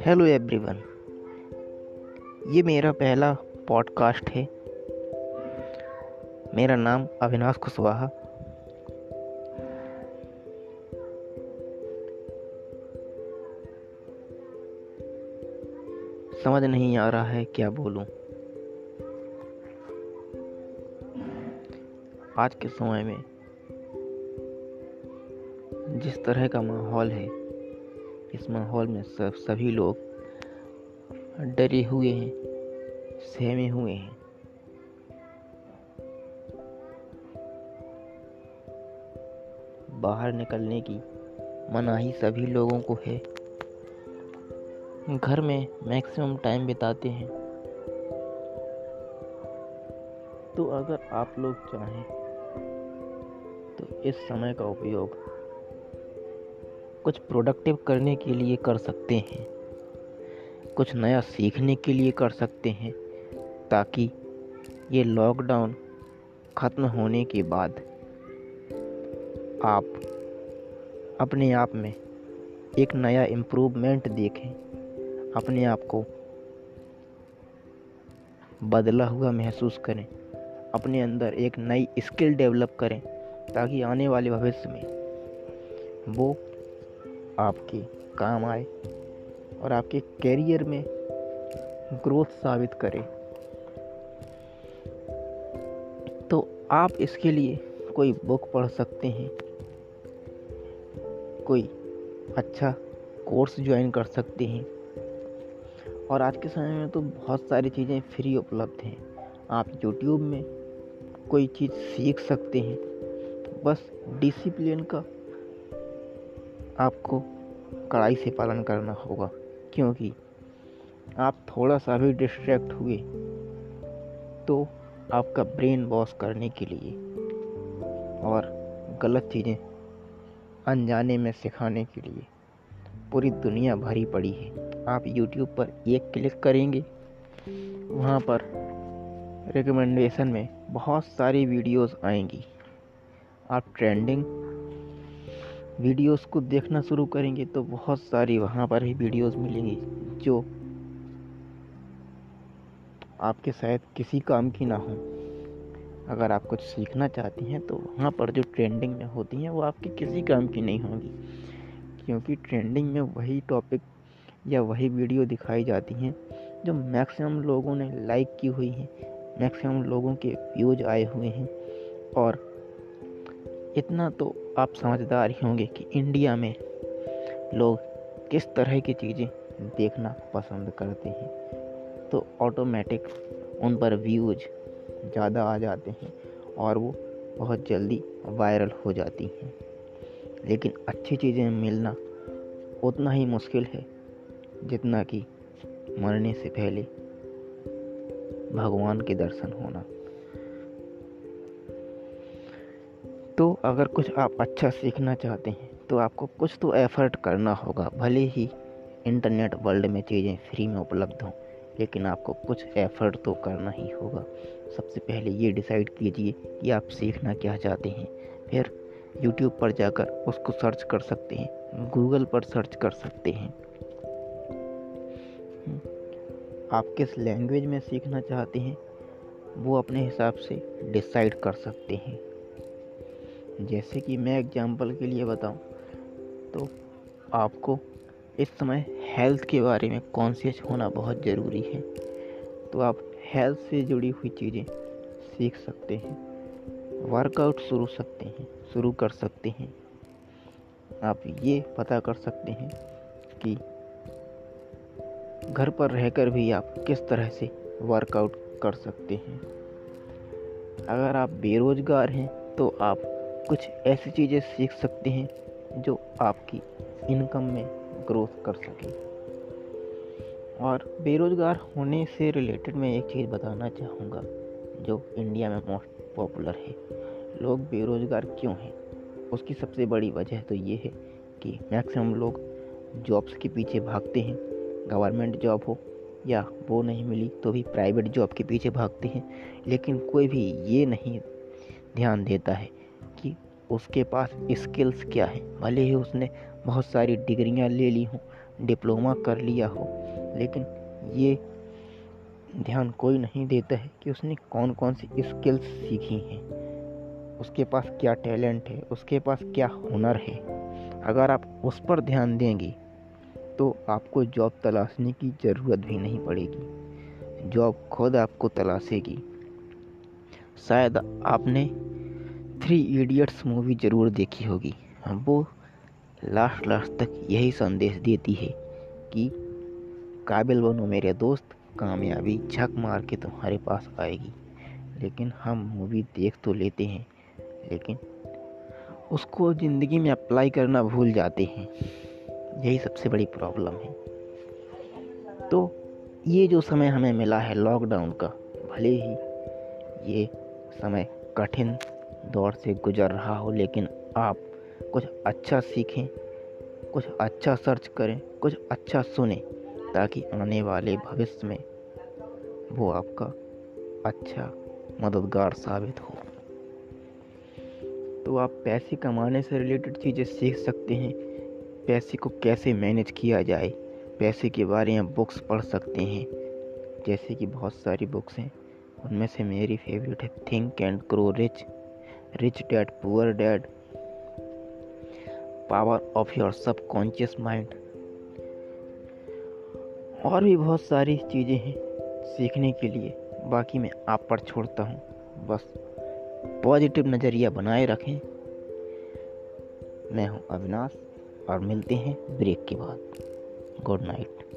Hello everyone ये मेरा पहला पॉडकास्ट है। मेरा नाम अविनाश कुशवाहा। समझ नहीं आ रहा है क्या बोलूँ। आज के समय में जिस तरह का माहौल है, इस माहौल में सब, सभी लोग डरे हुए हैं, सहमे हुए हैं। बाहर निकलने की मनाही सभी लोगों को है। घर में मैक्सिमम टाइम बिताते हैं। तो अगर आप लोग चाहें तो इस समय का उपयोग कुछ प्रोडक्टिव करने के लिए कर सकते हैं। कुछ नया सीखने के लिए कर सकते हैं, ताकि ये लॉकडाउन ख़त्म होने के बाद आप अपने आप में एक नया इम्प्रूवमेंट देखें। अपने आप को बदला हुआ महसूस करें। अपने अंदर एक नई स्किल डेवलप करें, ताकि आने वाले भविष्य में वो आपके काम आए और आपके कैरियर में ग्रोथ साबित करे। तो आप इसके लिए कोई बुक पढ़ सकते हैं, कोई अच्छा कोर्स ज्वाइन कर सकते हैं। और आज के समय में तो बहुत सारी चीज़ें फ्री उपलब्ध हैं। आप यूट्यूब में कोई चीज़ सीख सकते हैं। बस डिसिप्लिन का आपको कड़ाई से पालन करना होगा, क्योंकि आप थोड़ा सा भी डिस्ट्रैक्ट हुए तो आपका ब्रेन वॉश करने के लिए और गलत चीज़ें अनजाने में सिखाने के लिए पूरी दुनिया भरी पड़ी है। आप YouTube पर एक क्लिक करेंगे, वहाँ पर रिकमेंडेशन में बहुत सारी वीडियोस आएँगी। आप ट्रेंडिंग वीडियोस को देखना शुरू करेंगे तो बहुत सारी वहाँ पर ही वीडियोस मिलेंगी जो आपके शायद किसी काम की ना हो। अगर आप कुछ सीखना चाहती हैं तो वहाँ पर जो ट्रेंडिंग में होती हैं वो आपके किसी काम की नहीं होगी। क्योंकि ट्रेंडिंग में वही टॉपिक या वही वीडियो दिखाई जाती हैं जो मैक्सिमम लोगों ने लाइक की हुई हैं मैक्सिमम लोगों के व्यूज़ आए हुए हैं और इतना तो आप समझदार ही होंगे कि इंडिया में लोग किस तरह की चीज़ें देखना पसंद करते हैं। तो ऑटोमेटिक उन पर व्यूज़ ज़्यादा आ जाते हैं और वो बहुत जल्दी वायरल हो जाती हैं। लेकिन अच्छी चीज़ें मिलना उतना ही मुश्किल है जितना कि मरने से पहले भगवान के दर्शन होना। तो अगर कुछ आप अच्छा सीखना चाहते हैं तो आपको कुछ तो एफर्ट करना होगा। भले ही इंटरनेट वर्ल्ड में चीज़ें फ्री में उपलब्ध हों, लेकिन आपको कुछ एफर्ट तो करना ही होगा। सबसे पहले ये डिसाइड कीजिए कि आप सीखना क्या चाहते हैं। फिर यूट्यूब पर जाकर उसको सर्च कर सकते हैं गूगल पर सर्च कर सकते हैं। आप किस लैंग्वेज में सीखना चाहते हैं, वो अपने हिसाब से डिसाइड कर सकते हैं। जैसे कि मैं एग्जांपल के लिए बताऊँ तो आपको इस समय हेल्थ के बारे में कॉन्शियस होना बहुत ज़रूरी है। तो आप हेल्थ से जुड़ी हुई चीज़ें सीख सकते हैं वर्कआउट शुरू सकते हैं, शुरू कर सकते हैं। आप ये पता कर सकते हैं कि घर पर रहकर भी आप किस तरह से वर्कआउट कर सकते हैं। अगर आप बेरोज़गार हैं तो आप कुछ ऐसी चीज़ें सीख सकते हैं जो आपकी इनकम में ग्रोथ कर सके। और बेरोज़गार होने से रिलेटेड मैं एक चीज़ बताना चाहूँगा, जो इंडिया में मोस्ट पॉपुलर है। लोग बेरोज़गार क्यों हैं? उसकी सबसे बड़ी वजह तो ये है कि मैक्सिमम लोग जॉब्स के पीछे भागते हैं। गवर्नमेंट जॉब हो या वो नहीं मिली तो भी प्राइवेट जॉब के पीछे भागते हैं। लेकिन कोई भी ये नहीं ध्यान देता है उसके पास स्किल्स क्या है? भले ही उसने बहुत सारी डिग्रियाँ ले ली हों, डिप्लोमा कर लिया हो, लेकिन ये ध्यान कोई नहीं देता है कि उसने कौन कौन सी स्किल्स सीखी हैं। उसके पास क्या टैलेंट है? उसके पास क्या हुनर है? अगर आप उस पर ध्यान देंगे तो आपको जॉब तलाशने की ज़रूरत भी नहीं पड़ेगी। जॉब खुद आपको तलाशेगी। शायद आपने थ्री इडियट्स मूवी ज़रूर देखी होगी। वो लास्ट लास्ट तक यही संदेश देती है कि काबिल बनो मेरे दोस्त, कामयाबी झक मार के तुम्हारे पास आएगी। लेकिन हम मूवी देख तो लेते हैं, लेकिन उसको ज़िंदगी में अप्लाई करना भूल जाते हैं। यही सबसे बड़ी प्रॉब्लम है। तो ये जो समय हमें मिला है लॉकडाउन का, भले ही ये समय कठिन दौर से गुजर रहा हो, लेकिन आप कुछ अच्छा सीखें, कुछ अच्छा सर्च करें, कुछ अच्छा सुने, ताकि आने वाले भविष्य में वो आपका अच्छा मददगार साबित हो। तो आप पैसे कमाने से रिलेटेड चीज़ें सीख सकते हैं। पैसे को कैसे मैनेज किया जाए? पैसे के बारे में बुक्स पढ़ सकते हैं। जैसे कि बहुत सारी बुक्स हैं। उनमें से मेरी फेवरेट है think and grow rich rich dad poor dad power of your subconscious mind और भी बहुत सारी चीज़ें हैं सीखने के लिए। बाकी मैं आप पर छोड़ता हूँ। बस पॉजिटिव नज़रिया बनाए रखें। मैं हूँ अविनाश और मिलते हैं ब्रेक के बाद। Good night.